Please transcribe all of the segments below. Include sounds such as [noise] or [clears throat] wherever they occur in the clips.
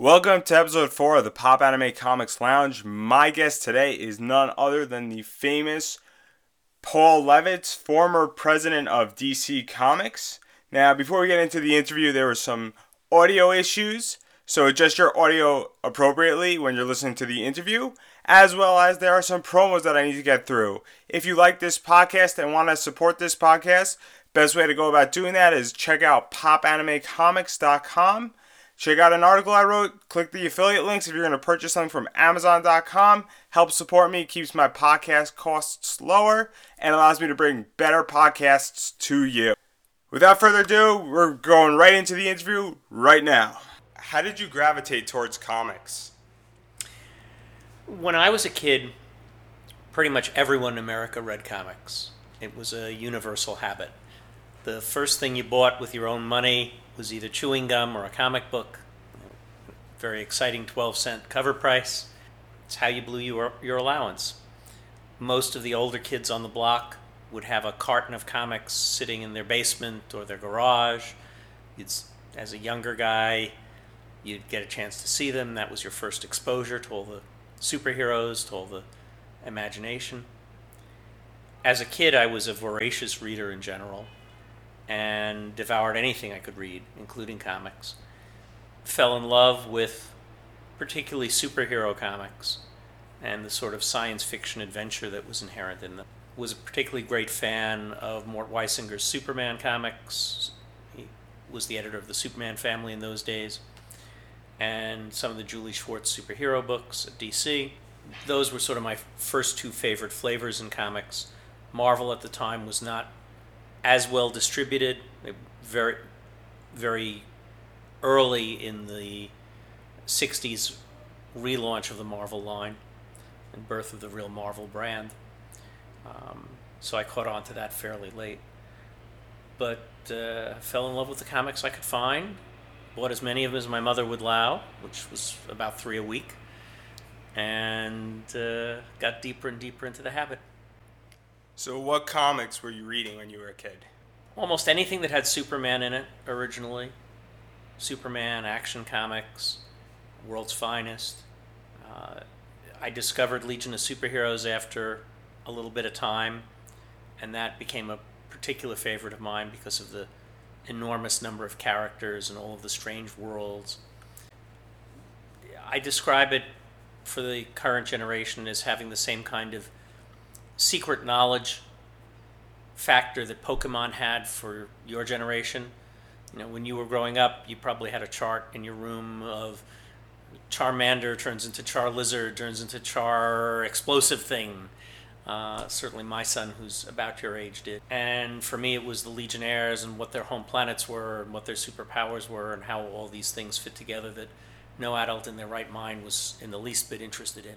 Welcome to episode 4 of the Pop Anime Comics Lounge. My guest today is none other than the famous Paul Levitz, former president of DC Comics. Now, before we get into the interview, there were some audio issues, so adjust your audio appropriately when you're listening to the interview, as well as there are some promos that I need to get through. If you like this podcast and want to support this podcast, best way to go about doing that is check out popanimecomics.com Check out an article I wrote. Click the affiliate links if you're going to purchase something from Amazon.com. Help support me, keeps my podcast costs lower, and allows me to bring better podcasts to you. Without further ado, we're going right into the interview right now. How did you gravitate towards comics? When I was a kid, pretty much everyone in America read comics. It was a universal habit. The first thing you bought with your own money was either chewing gum or a comic book. Very exciting 12 cent cover price. It's how you blew your, your allowance. Most of the older kids on the block would have a carton of comics sitting in their basement or their garage. As a younger guy, you'd get a chance to see them. That was your first exposure to all the superheroes, to all the imagination. As a kid, I was a voracious reader in general and devoured anything I could read, including comics. Fell in love with particularly superhero comics and the sort of science fiction adventure that was inherent in them. Was a particularly great fan of Mort Weisinger's Superman comics. He was the editor of the Superman family in those days, and some of the Julie Schwartz superhero books at DC. Those were sort of my first two favorite flavors in comics. Marvel at the time was not as well distributed. Very, very early in the 60s relaunch of the Marvel line and birth of the real Marvel brand. Um, so I caught on to that fairly late. But uh, fell in love with the comics I could find. Bought as many of them as my mother would allow, which was about three a week. And uh, got deeper and deeper into the habit. So, what comics were you reading when you were a kid? Almost anything that had Superman in it originally. Superman, Action Comics, World's Finest. Uh, I discovered Legion of Superheroes after a little bit of time, and that became a particular favorite of mine because of the enormous number of characters and all of the strange worlds. I describe it for the current generation as having the same kind of secret knowledge factor that Pokemon had for your generation. You know, when you were growing up, you probably had a chart in your room of Charmander turns into Charlizard, turns into Char explosive thing. Uh, certainly, my son, who's about your age, did. And for me, it was the Legionnaires and what their home planets were, and what their superpowers were, and how all these things fit together that no adult in their right mind was in the least bit interested in.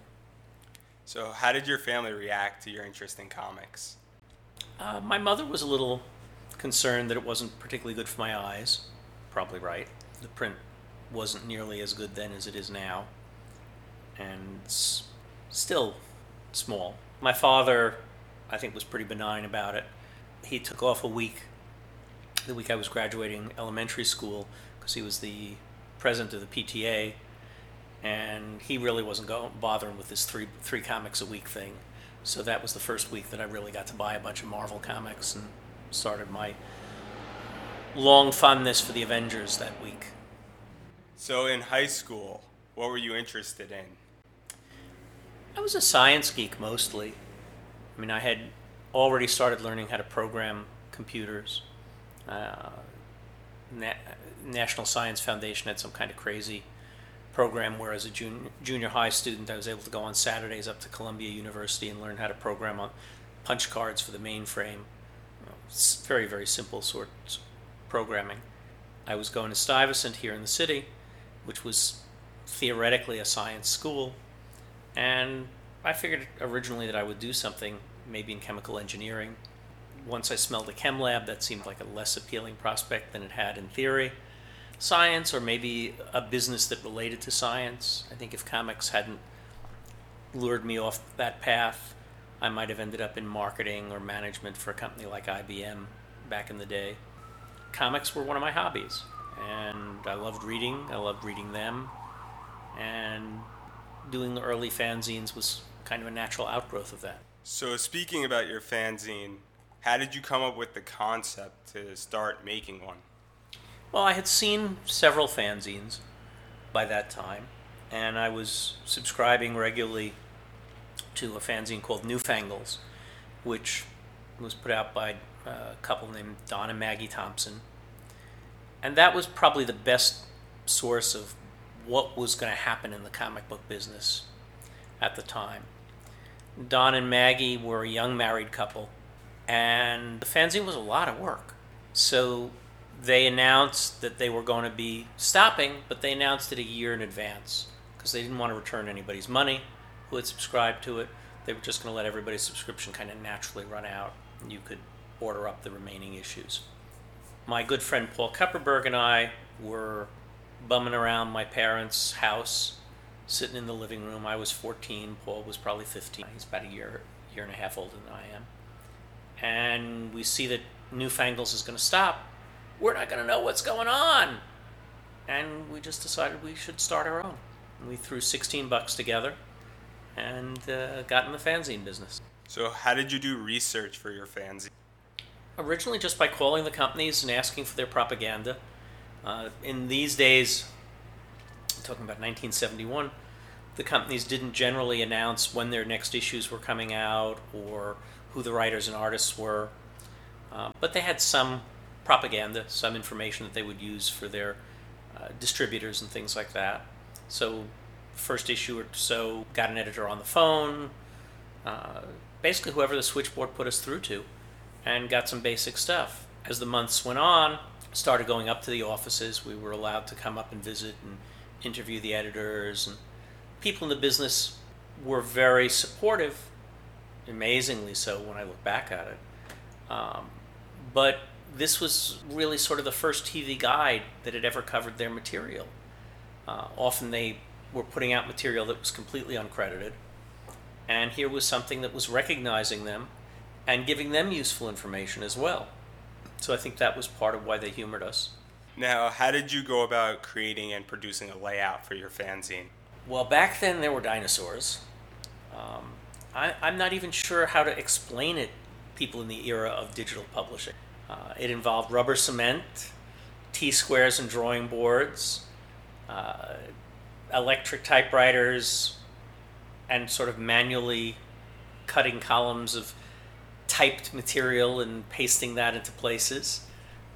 So, how did your family react to your interest in comics? Uh, my mother was a little concerned that it wasn't particularly good for my eyes. Probably right. The print wasn't nearly as good then as it is now, and s- still small. My father, I think, was pretty benign about it. He took off a week, the week I was graduating elementary school, because he was the president of the PTA and he really wasn't going bothering with this three three comics a week thing. So that was the first week that I really got to buy a bunch of Marvel comics and started my long fondness for the Avengers that week. So in high school, what were you interested in? I was a science geek mostly. I mean, I had already started learning how to program computers. Uh, Na- National Science Foundation had some kind of crazy program where as a junior, junior high student I was able to go on Saturdays up to Columbia University and learn how to program on punch cards for the mainframe. Know, very, very simple sorts programming. I was going to Stuyvesant here in the city, which was theoretically a science school, and I figured originally that I would do something maybe in chemical engineering. Once I smelled a chem lab, that seemed like a less appealing prospect than it had in theory science or maybe a business that related to science. I think if comics hadn't lured me off that path, I might have ended up in marketing or management for a company like IBM back in the day. Comics were one of my hobbies, and I loved reading. I loved reading them. And doing the early fanzines was kind of a natural outgrowth of that. So, speaking about your fanzine, how did you come up with the concept to start making one? Well, I had seen several fanzines by that time, and I was subscribing regularly to a fanzine called Newfangles, which was put out by a couple named Don and Maggie Thompson. And that was probably the best source of what was going to happen in the comic book business at the time. Don and Maggie were a young married couple, and the fanzine was a lot of work. So they announced that they were going to be stopping, but they announced it a year in advance because they didn't want to return anybody's money who had subscribed to it. They were just going to let everybody's subscription kind of naturally run out, and you could order up the remaining issues. My good friend Paul Kupperberg and I were bumming around my parents' house, sitting in the living room. I was 14, Paul was probably 15. He's about a year, year and a half older than I am. And we see that Newfangles is going to stop. We're not going to know what's going on. And we just decided we should start our own. And we threw 16 bucks together and uh, got in the fanzine business. So, how did you do research for your fanzine? Originally, just by calling the companies and asking for their propaganda. Uh, in these days, talking about 1971, the companies didn't generally announce when their next issues were coming out or who the writers and artists were, uh, but they had some propaganda, some information that they would use for their uh, distributors and things like that. So, first issue or so, got an editor on the phone, uh, basically whoever the switchboard put us through to, and got some basic stuff. As the months went on, started going up to the offices. We were allowed to come up and visit and interview the editors and people in the business were very supportive, amazingly so when I look back at it. Um, but this was really sort of the first TV guide that had ever covered their material. Uh, often they were putting out material that was completely uncredited, and here was something that was recognizing them and giving them useful information as well. So I think that was part of why they humored us. Now, how did you go about creating and producing a layout for your fanzine? Well, back then there were dinosaurs. Um, I, I'm not even sure how to explain it, people in the era of digital publishing. Uh, it involved rubber cement, T squares and drawing boards, uh, electric typewriters, and sort of manually cutting columns of typed material and pasting that into places.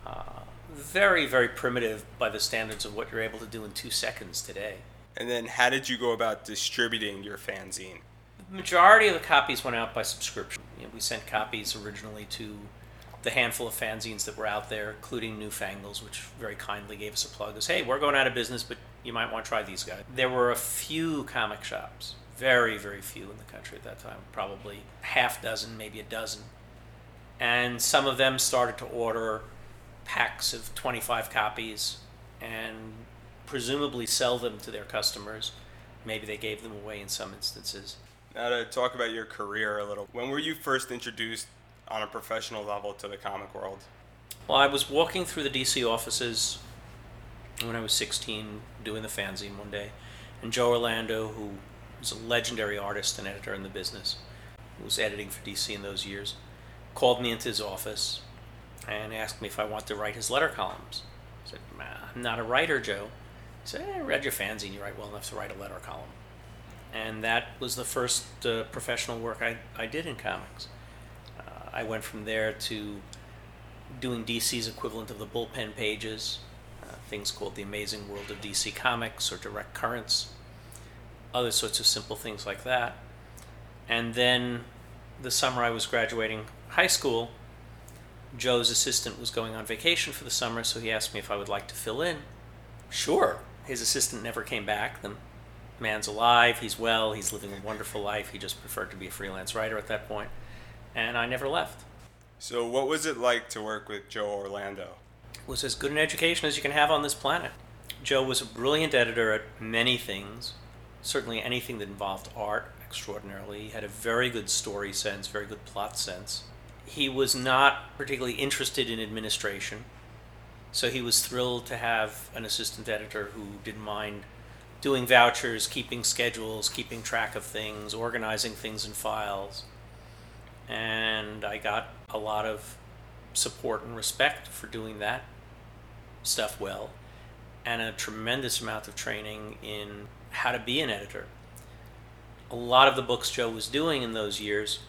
Uh, very, very primitive by the standards of what you're able to do in two seconds today. And then, how did you go about distributing your fanzine? The majority of the copies went out by subscription. You know, we sent copies originally to the handful of fanzines that were out there, including Newfangles, which very kindly gave us a plug. As hey, we're going out of business, but you might want to try these guys. There were a few comic shops, very, very few in the country at that time, probably half dozen, maybe a dozen, and some of them started to order packs of 25 copies and presumably sell them to their customers. Maybe they gave them away in some instances. Now, to talk about your career a little, when were you first introduced on a professional level to the comic world? Well, I was walking through the DC offices when I was 16 doing the fanzine one day, and Joe Orlando, who was a legendary artist and editor in the business, who was editing for DC in those years, called me into his office and asked me if I wanted to write his letter columns. I said, I'm not a writer, Joe. He said, I read your fanzine, you write well enough to write a letter column. And that was the first uh, professional work I, I did in comics. I went from there to doing DC's equivalent of the bullpen pages, uh, things called The Amazing World of DC Comics or Direct Currents, other sorts of simple things like that. And then the summer I was graduating high school, Joe's assistant was going on vacation for the summer, so he asked me if I would like to fill in. Sure. His assistant never came back. The man's alive, he's well, he's living a wonderful life. He just preferred to be a freelance writer at that point. And I never left. So, what was it like to work with Joe Orlando? It was as good an education as you can have on this planet. Joe was a brilliant editor at many things, certainly anything that involved art extraordinarily. He had a very good story sense, very good plot sense. He was not particularly interested in administration, so he was thrilled to have an assistant editor who didn't mind doing vouchers, keeping schedules, keeping track of things, organizing things in files. And I got a lot of support and respect for doing that stuff well, and a tremendous amount of training in how to be an editor. A lot of the books Joe was doing in those years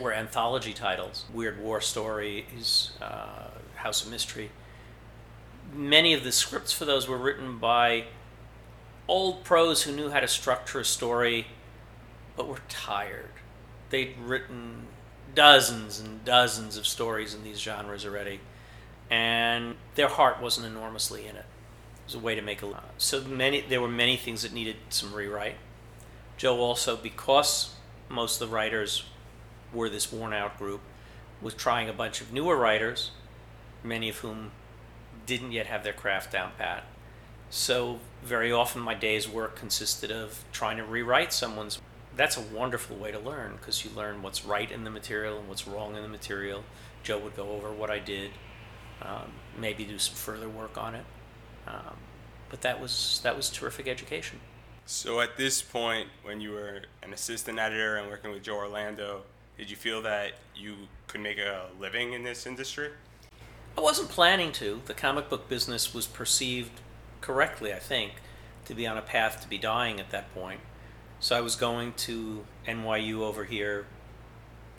were anthology titles Weird War Stories, uh, House of Mystery. Many of the scripts for those were written by old pros who knew how to structure a story but were tired. They'd written dozens and dozens of stories in these genres already, and their heart wasn't enormously in it. It was a way to make a so many. There were many things that needed some rewrite. Joe also, because most of the writers were this worn-out group, was trying a bunch of newer writers, many of whom didn't yet have their craft down pat. So very often my day's work consisted of trying to rewrite someone's that's a wonderful way to learn because you learn what's right in the material and what's wrong in the material. Joe would go over what I did, um, maybe do some further work on it. Um, but that was that was terrific education. So at this point, when you were an assistant editor and working with Joe Orlando, did you feel that you could make a living in this industry? I wasn't planning to. The comic book business was perceived correctly, I think, to be on a path to be dying at that point. So I was going to NYU over here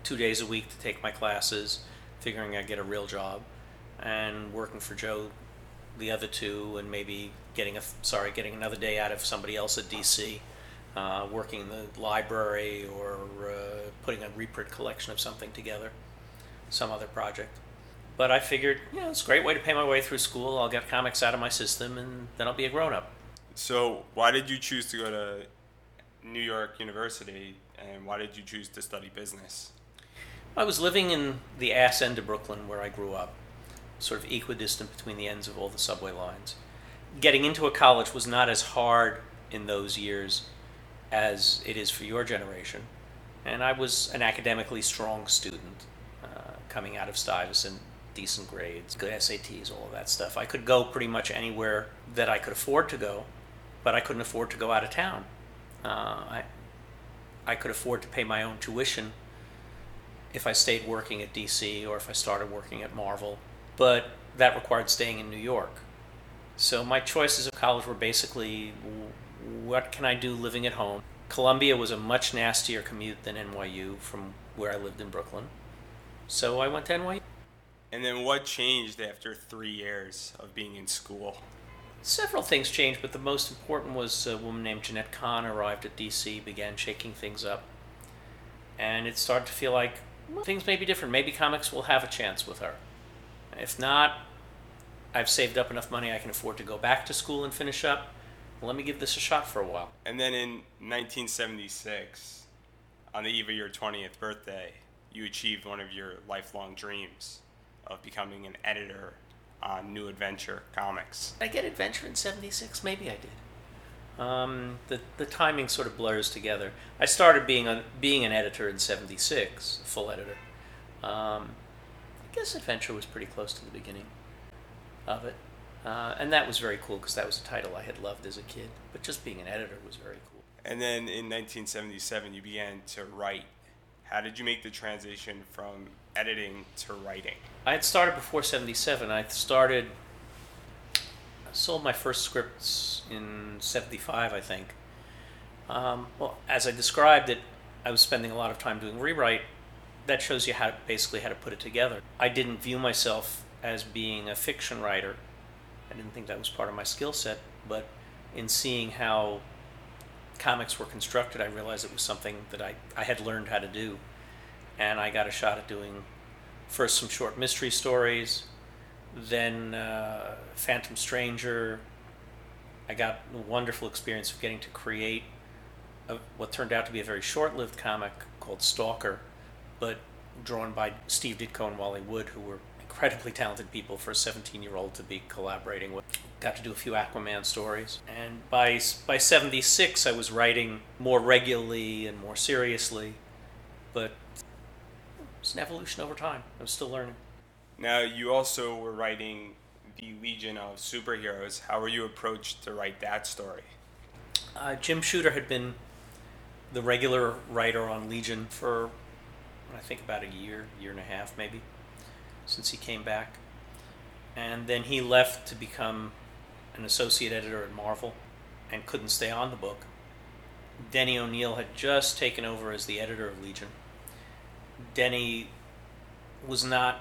two days a week to take my classes, figuring I'd get a real job, and working for Joe the other two, and maybe getting a sorry getting another day out of somebody else at DC, uh, working in the library or uh, putting a reprint collection of something together, some other project. But I figured, you know, it's a great way to pay my way through school. I'll get comics out of my system, and then I'll be a grown up. So why did you choose to go to New York University, and why did you choose to study business? I was living in the ass end of Brooklyn where I grew up, sort of equidistant between the ends of all the subway lines. Getting into a college was not as hard in those years as it is for your generation. And I was an academically strong student uh, coming out of Stuyvesant, decent grades, good SATs, all of that stuff. I could go pretty much anywhere that I could afford to go, but I couldn't afford to go out of town. Uh, I, I could afford to pay my own tuition if I stayed working at DC or if I started working at Marvel, but that required staying in New York. So my choices of college were basically what can I do living at home? Columbia was a much nastier commute than NYU from where I lived in Brooklyn. So I went to NYU. And then what changed after three years of being in school? Several things changed, but the most important was a woman named Jenette Kahn arrived at DC, began shaking things up. And it started to feel like well, things may be different. Maybe comics will have a chance with her. If not, I've saved up enough money I can afford to go back to school and finish up. Let me give this a shot for a while. And then in 1976, on the eve of your 20th birthday, you achieved one of your lifelong dreams of becoming an editor on New Adventure Comics. Did I get Adventure in '76? Maybe I did. Um, the the timing sort of blurs together. I started being a, being an editor in '76, full editor. Um, I guess Adventure was pretty close to the beginning of it, uh, and that was very cool because that was a title I had loved as a kid. But just being an editor was very cool. And then in 1977, you began to write. How did you make the transition from editing to writing? I had started before 77. I started, I sold my first scripts in 75, I think. Um, well, as I described it, I was spending a lot of time doing rewrite. That shows you how to, basically how to put it together. I didn't view myself as being a fiction writer. I didn't think that was part of my skill set, but in seeing how comics were constructed, I realized it was something that I, I had learned how to do and I got a shot at doing first some short mystery stories, then uh, Phantom Stranger. I got the wonderful experience of getting to create a, what turned out to be a very short-lived comic called Stalker, but drawn by Steve Ditko and Wally Wood, who were incredibly talented people for a 17-year-old to be collaborating with. Got to do a few Aquaman stories, and by by 76, I was writing more regularly and more seriously, but it's an evolution over time. I'm still learning. Now, you also were writing the Legion of Superheroes. How were you approached to write that story? Uh, Jim Shooter had been the regular writer on Legion for, I think, about a year, year and a half maybe, since he came back. And then he left to become an associate editor at Marvel and couldn't stay on the book. Denny O'Neil had just taken over as the editor of Legion. Denny was not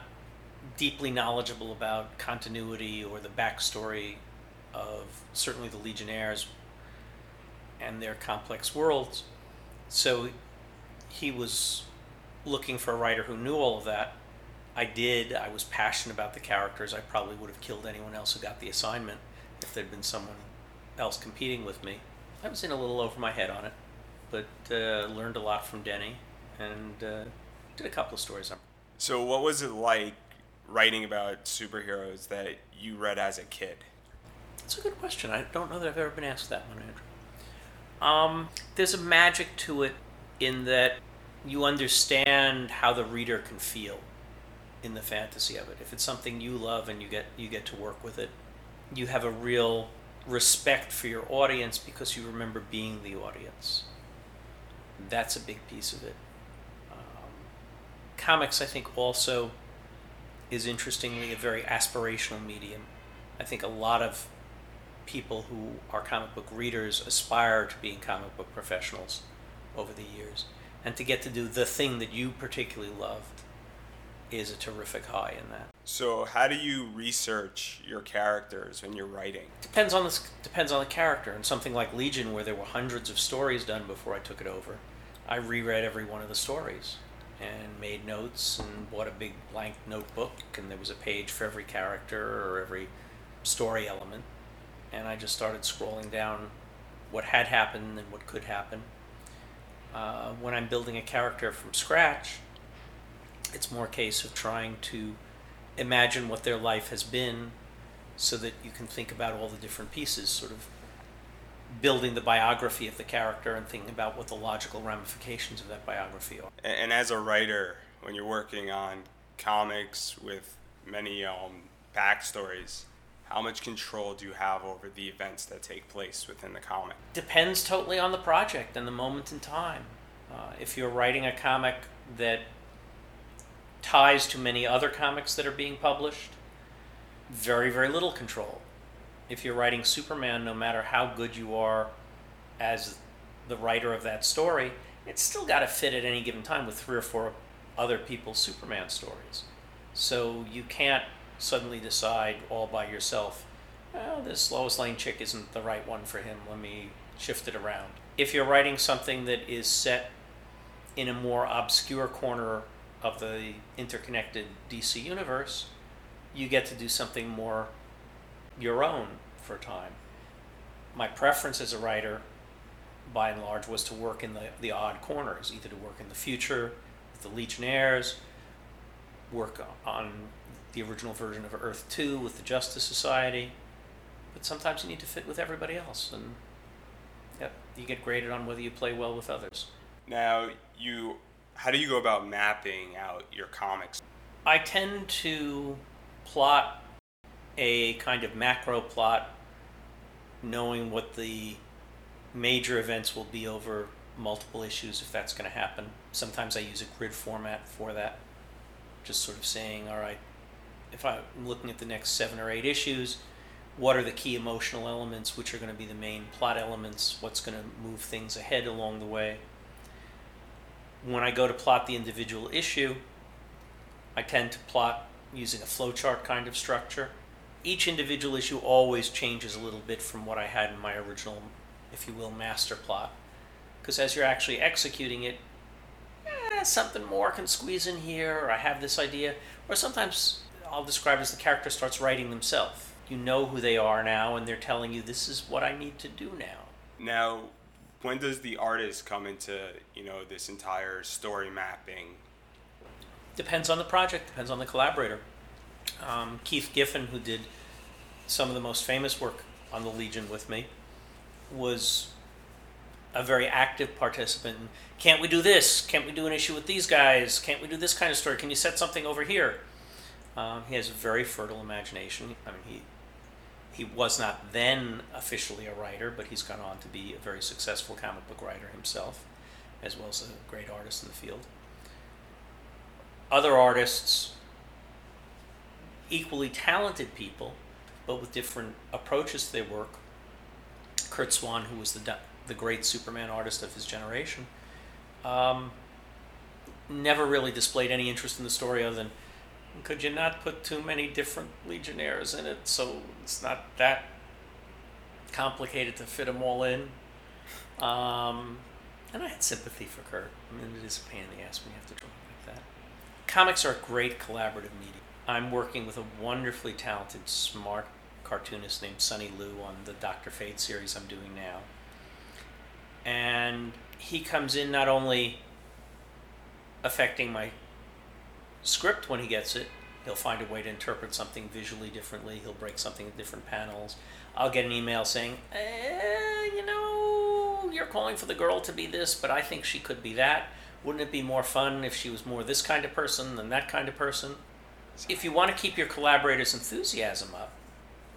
deeply knowledgeable about continuity or the backstory of certainly the Legionnaires and their complex worlds. So he was looking for a writer who knew all of that. I did. I was passionate about the characters. I probably would have killed anyone else who got the assignment if there'd been someone else competing with me. I was in a little over my head on it, but uh, learned a lot from Denny and uh, did a couple of stories on. So, what was it like writing about superheroes that you read as a kid? That's a good question. I don't know that I've ever been asked that one, Andrew. Um, there's a magic to it in that you understand how the reader can feel in the fantasy of it. If it's something you love and you get you get to work with it, you have a real respect for your audience because you remember being the audience. That's a big piece of it. Comics, I think, also is interestingly a very aspirational medium. I think a lot of people who are comic book readers aspire to being comic book professionals over the years. And to get to do the thing that you particularly loved is a terrific high in that. So, how do you research your characters when you're writing? Depends on the depends on the character. And something like Legion, where there were hundreds of stories done before I took it over, I reread every one of the stories and made notes and bought a big blank notebook, and there was a page for every character or every story element and I just started scrolling down what had happened and what could happen. Uh, when I'm building a character from scratch, it's more a case of trying to imagine what their life has been so that you can think about all the different pieces, sort of building the biography of the character and thinking about what the logical ramifications of that biography are. And as a writer, when you're working on comics with many um, backstories, how much control do you have over the events that take place within the comic? Depends totally on the project and the moment in time. Uh, if you're writing a comic that ties to many other comics that are being published, very, very little control. If you're writing Superman, no matter how good you are as the writer of that story, it's still got to fit at any given time with three or four other people's Superman stories. So you can't suddenly decide all by yourself, well, this Lois Lane chick isn't the right one for him. Let me shift it around. If you're writing something that is set in a more obscure corner of the interconnected DC universe, you get to do something more your own for a time. My preference as a writer, by and large, was to work in the, the odd corners, either to work in the future with the Legionnaires, work on the original version of Earth 2 with the Justice Society. But sometimes you need to fit with everybody else, and yep, you get graded on whether you play well with others. Now, you, how do you go about mapping out your comics? I tend to plot a kind of macro plot, knowing what the major events will be over multiple issues if that's going to happen. Sometimes I use a grid format for that, just sort of saying, all right, if I'm looking at the next seven or eight issues, what are the key emotional elements, which are going to be the main plot elements, what's going to move things ahead along the way. When I go to plot the individual issue, I tend to plot using a flowchart kind of structure. Each individual issue always changes a little bit from what I had in my original, if you will, master plot. Because as you're actually executing it, eh, something more can squeeze in here, or I have this idea. Or sometimes I'll describe as the character starts writing themselves. You know who they are now, and they're telling you, this is what I need to do now. Now, when does the artist come into, you know, this entire story mapping? Depends on the project, depends on the collaborator. Um, Keith Giffen, who did some of the most famous work on the Legion with me, was a very active participant. Can't we do this? Can't we do an issue with these guys? Can't we do this kind of story? Can you set something over here? Um, he has a very fertile imagination. I mean, he He was not then officially a writer, but he's gone on to be a very successful comic book writer himself, as well as a great artist in the field. Other artists, equally talented people, but with different approaches to their work. Curt Swan, who was the the great Superman artist of his generation, um, never really displayed any interest in the story other than could you not put too many different Legionnaires in it so it's not that complicated to fit them all in? Um, and I had sympathy for Curt I mean, it is a pain in the ass when you have to draw like that. Comics are a great collaborative medium. I'm working with a wonderfully talented, smart cartoonist named Sonny Liew on the Doctor Fate series I'm doing now. And he comes in not only affecting my script when he gets it. He'll find a way to interpret something visually differently. He'll break something in different panels. I'll get an email saying, eh, you know, you're calling for the girl to be this, but I think she could be that. Wouldn't it be more fun if she was more this kind of person than that kind of person? If you want to keep your collaborators' enthusiasm up,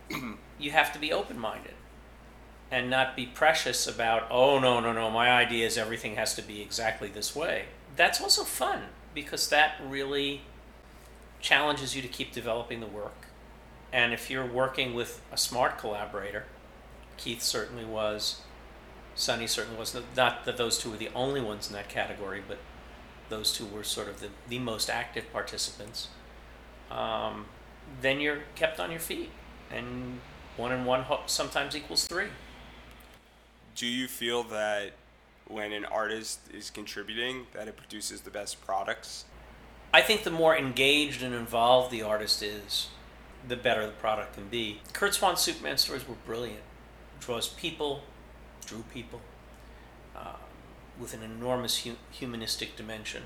[clears throat] you have to be open minded and not be precious about, oh, no, no, no, my idea is everything has to be exactly this way. That's also fun because that really challenges you to keep developing the work. And if you're working with a smart collaborator, Keith certainly was, Sonny certainly was, not that those two were the only ones in that category, but those two were sort of the, the most active participants, um, then you're kept on your feet. And one and one sometimes equals three. Do you feel that when an artist is contributing that it produces the best products? I think the more engaged and involved the artist is, the better the product can be. Curt Swan's Superman stories were brilliant. Draws people, drew people, uh, with an enormous hu- humanistic dimension.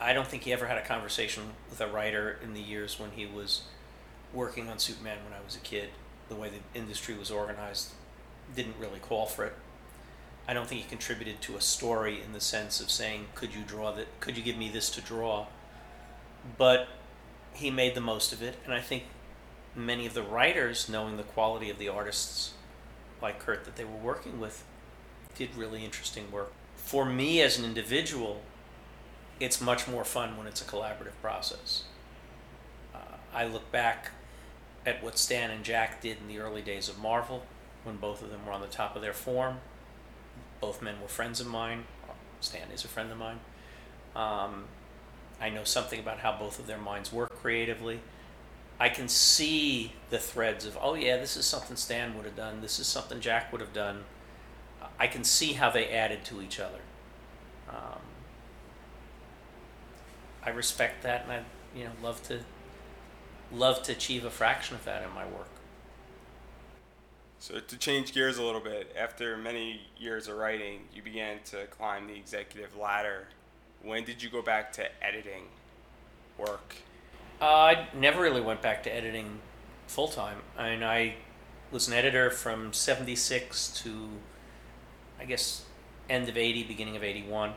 I don't think he ever had a conversation with a writer in the years when he was working on Superman when I was a kid. The way the industry was organized didn't really call for it. I don't think he contributed to a story in the sense of saying, "Could you draw that? Could you give me this to draw?" But he made the most of it, and I think many of the writers, knowing the quality of the artists like Curt that they were working with, did really interesting work. For me as an individual, it's much more fun when it's a collaborative process. Uh, I look back at what Stan and Jack did in the early days of Marvel, when both of them were on the top of their form both men were friends of mine. Stan is a friend of mine. Um, I know something about how both of their minds work creatively. I can see the threads of, oh, yeah, this is something Stan would have done, this is something Jack would have done. I can see how they added to each other. Um, I respect that, and I, you know, love to love to achieve a fraction of that in my work. So to change gears a little bit, after many years of writing, you began to climb the executive ladder. When did you go back to editing work? Uh, I never really went back to editing full time. I mean, I was an editor from '76 to, I guess, end of '80, beginning of '81.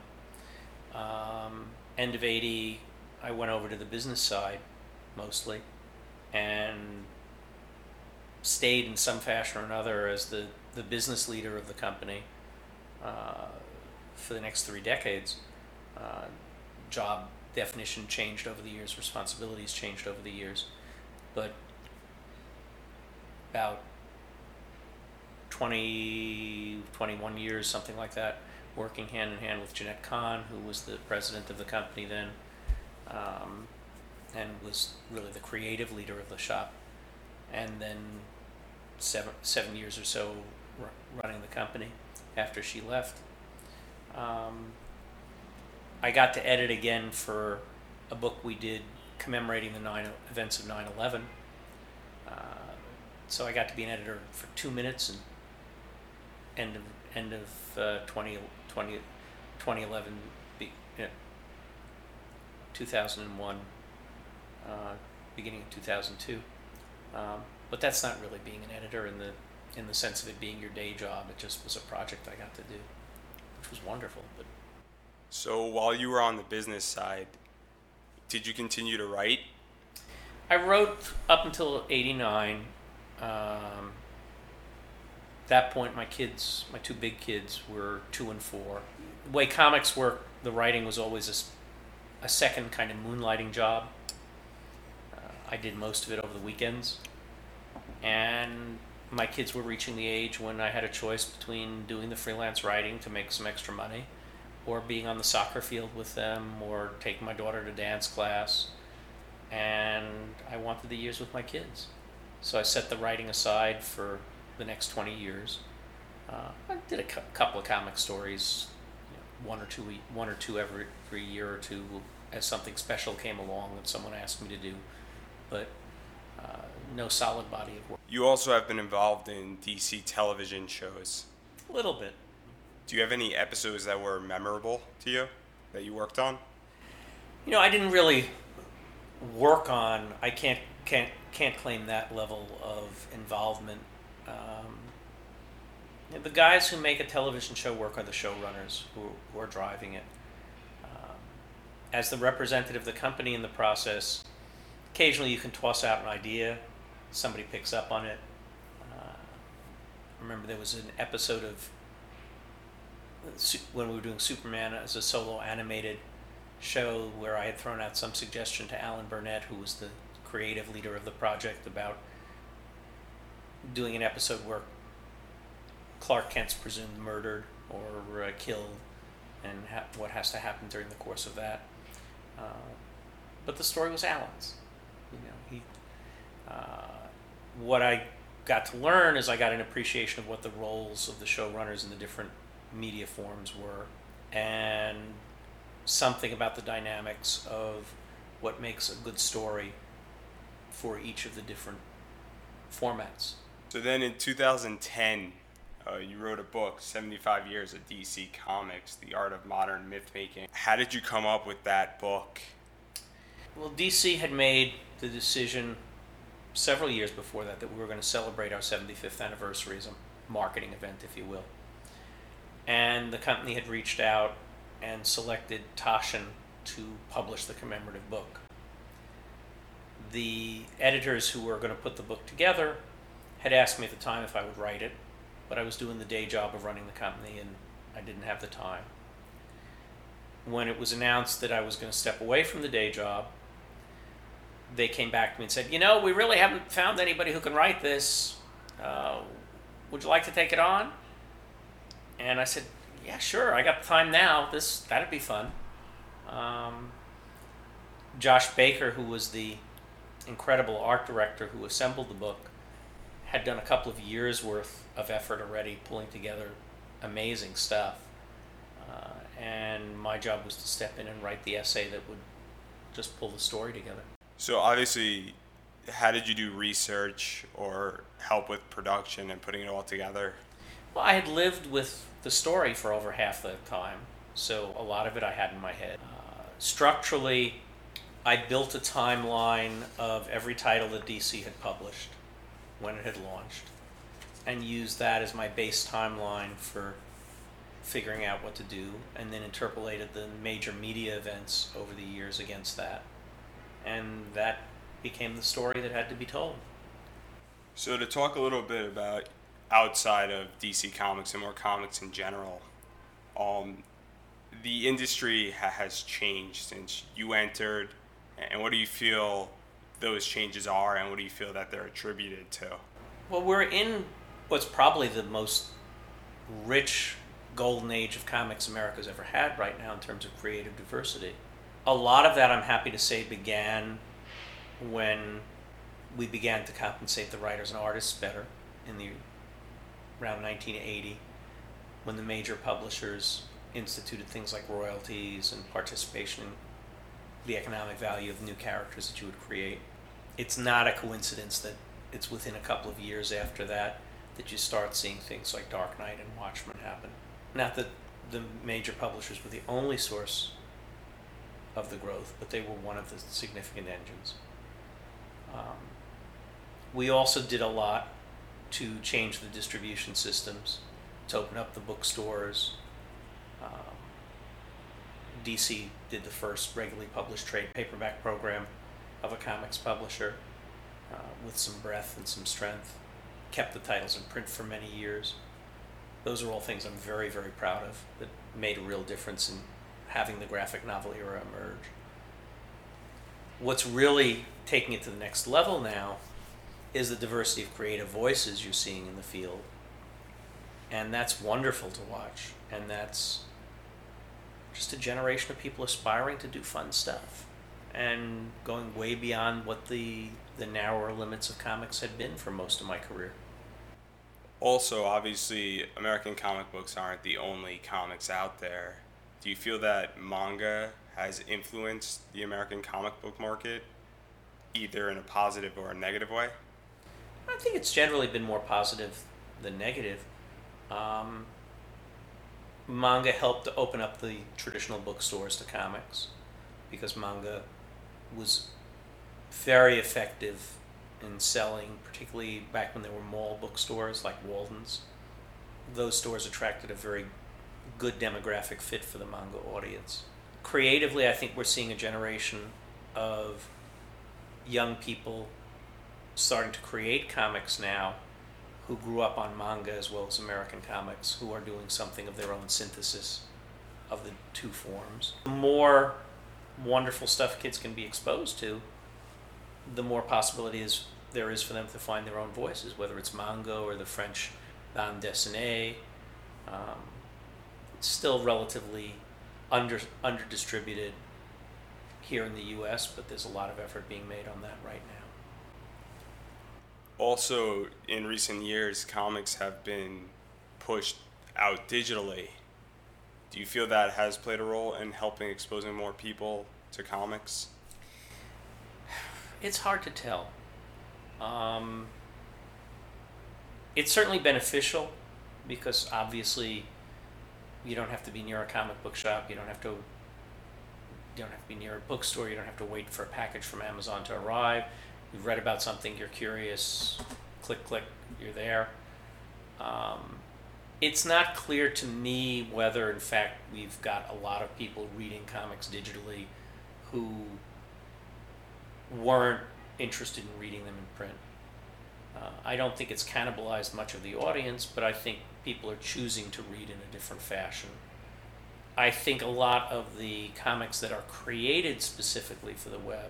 Um, end of '80, I went over to the business side, mostly, and stayed in some fashion or another as the, the business leader of the company uh, for the next three decades. Uh, job definition changed over the years, responsibilities changed over the years, but about 20, 21 years, something like that, working hand in hand with Jenette Kahn, who was the president of the company then, um, and was really the creative leader of the shop. And then seven seven years or so r- running the company after she left. Um, I got to edit again for a book we did commemorating the nine events of 9/11. Uh, so I got to be an editor for two minutes and end of end of uh, 20, 20, 2011, be, 2001, uh, beginning of 2002. Um, but that's not really being an editor in the in the sense of it being your day job. It just was a project I got to do, which was wonderful. But so while you were on the business side, did you continue to write? I wrote up until '89. Um, that point, my kids, my two big kids, were two and four. The way comics work, the writing was always a second kind of moonlighting job. Uh, I did most of it over the weekends. And my kids were reaching the age when I had a choice between doing the freelance writing to make some extra money or being on the soccer field with them or taking my daughter to dance class. And I wanted the years with my kids. So I set the writing aside for the next 20 years. Uh, I did a cou- couple of comic stories, you know, one or two, one or two every, every year or two, as something special came along that someone asked me to do, but uh, no solid body of work. You also have been involved in DC television shows. A little bit. Do you have any episodes that were memorable to you that you worked on? You know, I didn't really work on. I can't can't can't claim that level of involvement. Um, the guys who make a television show work are the showrunners who, who are driving it. Um, as the representative of the company in the process, occasionally you can toss out an idea, somebody picks up on it. Uh, I remember there was an episode of when we were doing Superman as a solo animated show where I had thrown out some suggestion to Alan Burnett, who was the creative leader of the project, about doing an episode where Clark Kent's presumed murdered or uh, killed, and ha- what has to happen during the course of that. Uh, but the story was Alan's. You know, he. Uh, what I got to learn is I got an appreciation of what the roles of the showrunners in the different media forms were, and something about the dynamics of what makes a good story for each of the different formats. So then in 2010, uh, you wrote a book, 75 Years of DC Comics, The Art of Modern Myth Making. How did you come up with that book? Well, DC had made the decision several years before that that we were going to celebrate our 75th anniversary as a marketing event, if you will. And the company had reached out and selected Taschen to publish the commemorative book. The editors who were going to put the book together had asked me at the time if I would write it, but I was doing the day job of running the company and I didn't have the time. When it was announced that I was going to step away from the day job, they came back to me and said, You know, we really haven't found anybody who can write this. Uh, would you like to take it on? And I said, Yeah, sure. I got the time now. This that'd be fun. Um, Josh Baker, who was the incredible art director who assembled the book, had done a couple of years worth of effort already pulling together amazing stuff. Uh, and my job was to step in and write the essay that would just pull the story together. So obviously, how did you do research or help with production and putting it all together? Well, I had lived with the story for over half the time, so a lot of it I had in my head. Uh, structurally, I built a timeline of every title that DC had published when it had launched, and used that as my base timeline for figuring out what to do, and then interpolated the major media events over the years against that. And that became the story that had to be told. So to talk a little bit about outside of DC Comics and more comics in general, um, the industry ha- has changed since you entered, and what do you feel those changes are, and what do you feel that they're attributed to? Well, we're in what's probably the most rich golden age of comics America's ever had right now in terms of creative diversity. A lot of that, I'm happy to say, began when we began to compensate the writers and artists better in the around 1980, when the major publishers instituted things like royalties and participation in the economic value of new characters that you would create. It's not a coincidence that it's within a couple of years after that that you start seeing things like Dark Knight and Watchmen happen. Not that the major publishers were the only source of the growth, but they were one of the significant engines. Um, we also did a lot to change the distribution systems, to open up the bookstores. DC did the first regularly published trade paperback program of a comics publisher uh, with some breadth and some strength. kept the titles in print for many years. Those are all things I'm very, very proud of that made a real difference in having the graphic novel era emerge. What's really taking it to the next level now is the diversity of creative voices you're seeing in the field. And that's wonderful to watch. And that's just a generation of people aspiring to do fun stuff and going way beyond what the the narrower limits of comics had been for most of my career. Also, obviously, American comic books aren't the only comics out there. Do you feel that manga has influenced the American comic book market either in a positive or a negative way? I think it's generally been more positive than negative. Um, manga helped to open up the traditional bookstores to comics because manga was very effective in selling, particularly back when there were mall bookstores like Walden's. Those stores attracted a very good demographic fit for the manga audience. Creatively, I think we're seeing a generation of young people starting to create comics now who grew up on manga as well as American comics, who are doing something of their own synthesis of the two forms. The more wonderful stuff kids can be exposed to, the more possibilities there is for them to find their own voices, whether it's manga or the French bande dessinée. Um, still relatively under under distributed here in the U.S., but there's a lot of effort being made on that right now. Also, in recent years, comics have been pushed out digitally. Do you feel that has played a role in helping exposing more people to comics? It's hard to tell. Um, it's certainly beneficial because obviously you don't have to be near a comic book shop. You don't have to. You don't have to be near a bookstore. You don't have to wait for a package from Amazon to arrive. You've read about something. You're curious. Click, click. You're there. Um, it's not clear to me whether, in fact, we've got a lot of people reading comics digitally who weren't interested in reading them in print. Uh, I don't think it's cannibalized much of the audience, but I think people are choosing to read in a different fashion. I think a lot of the comics that are created specifically for the web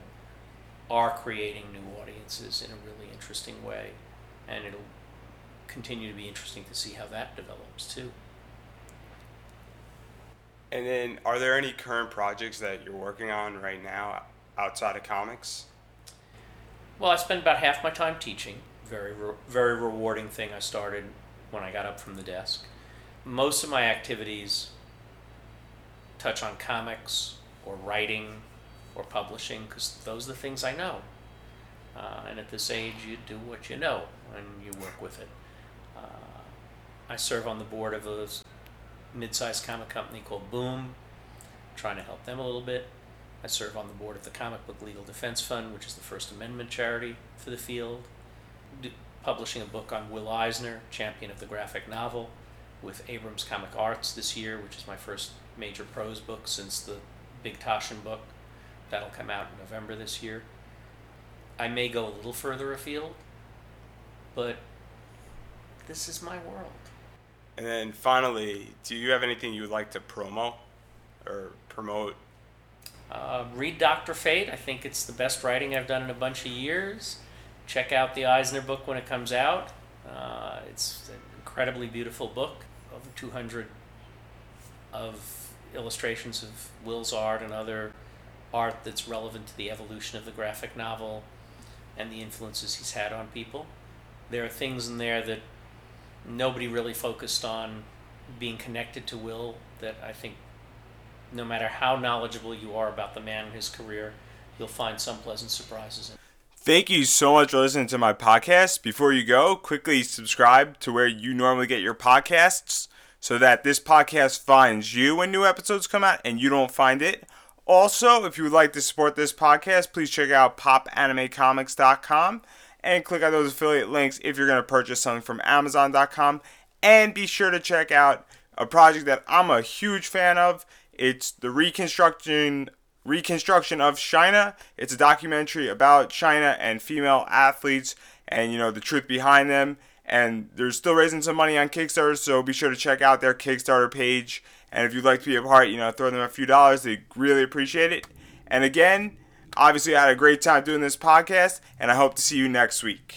are creating new audiences in a really interesting way, and it'll continue to be interesting to see how that develops too. And then, are there any current projects that you're working on right now outside of comics? Well, I spend about half my time teaching. Very, re- very rewarding thing I started when I got up from the desk. Most of my activities touch on comics or writing or publishing because those are the things I know. Uh, and at this age, you do what you know and you work with it. Uh, I serve on the board of a mid-sized comic company called Boom, trying to help them a little bit. I serve on the board of the Comic Book Legal Defense Fund, which is the First Amendment charity for the field. Publishing a book on Will Eisner, champion of the graphic novel, with Abrams Comic Arts this year, which is my first major prose book since the Big Taschen book. That'll come out in November this year. I may go a little further afield, but this is my world. And then finally, do you have anything you would like to promo or promote? Uh, read Dr. Fate. I think it's the best writing I've done in a bunch of years. Check out the Eisner book when it comes out. Uh, it's an incredibly beautiful book, over 200 of illustrations of Will's art and other art that's relevant to the evolution of the graphic novel and the influences he's had on people. There are things in there that nobody really focused on being connected to Will that I think no matter how knowledgeable you are about the man and his career, you'll find some pleasant surprises in. Thank you so much for listening to my podcast. Before you go, quickly subscribe to where you normally get your podcasts so that this podcast finds you when new episodes come out and you don't find it. Also, if you would like to support this podcast, please check out popanimecomics.com and click on those affiliate links if you're going to purchase something from amazon.com. And be sure to check out a project that I'm a huge fan of. It's the reconstruction reconstruction of China. It's a documentary about China and female athletes and you know the truth behind them and they're still raising some money on Kickstarter, so be sure to check out their Kickstarter page. And if you'd like to be a part, you know, throw them a few dollars. They really appreciate it. And again, obviously, I had a great time doing this podcast, and I hope to see you next week.